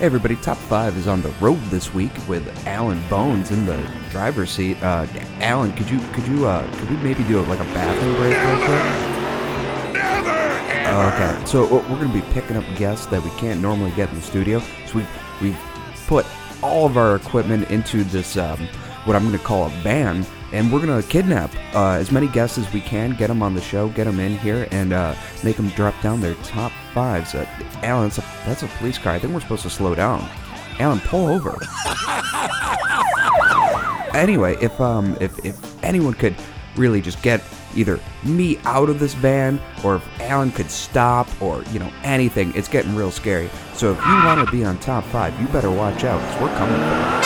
Hey everybody, Top 5 is on the road this week with Alan Bones in the driver's seat. Uh, Alan, could you, could you, uh, could we maybe do like a bathroom break real quick? Okay, so uh, we're gonna be picking up guests that we can't normally get in the studio. So we we've put all of our equipment into this um, what I'm gonna call a van, and we're gonna kidnap uh, as many guests as we can, get them on the show, get them in here, and uh, make them drop down their top fives. Uh, Alan, that's a, that's a police car. I think we're supposed to slow down. Alan, pull over. anyway, if um if if anyone could really just get either me out of this van or if Alan could stop or you know anything, it's getting real scary. So if you want to be on top five, you better watch out because we're coming for you.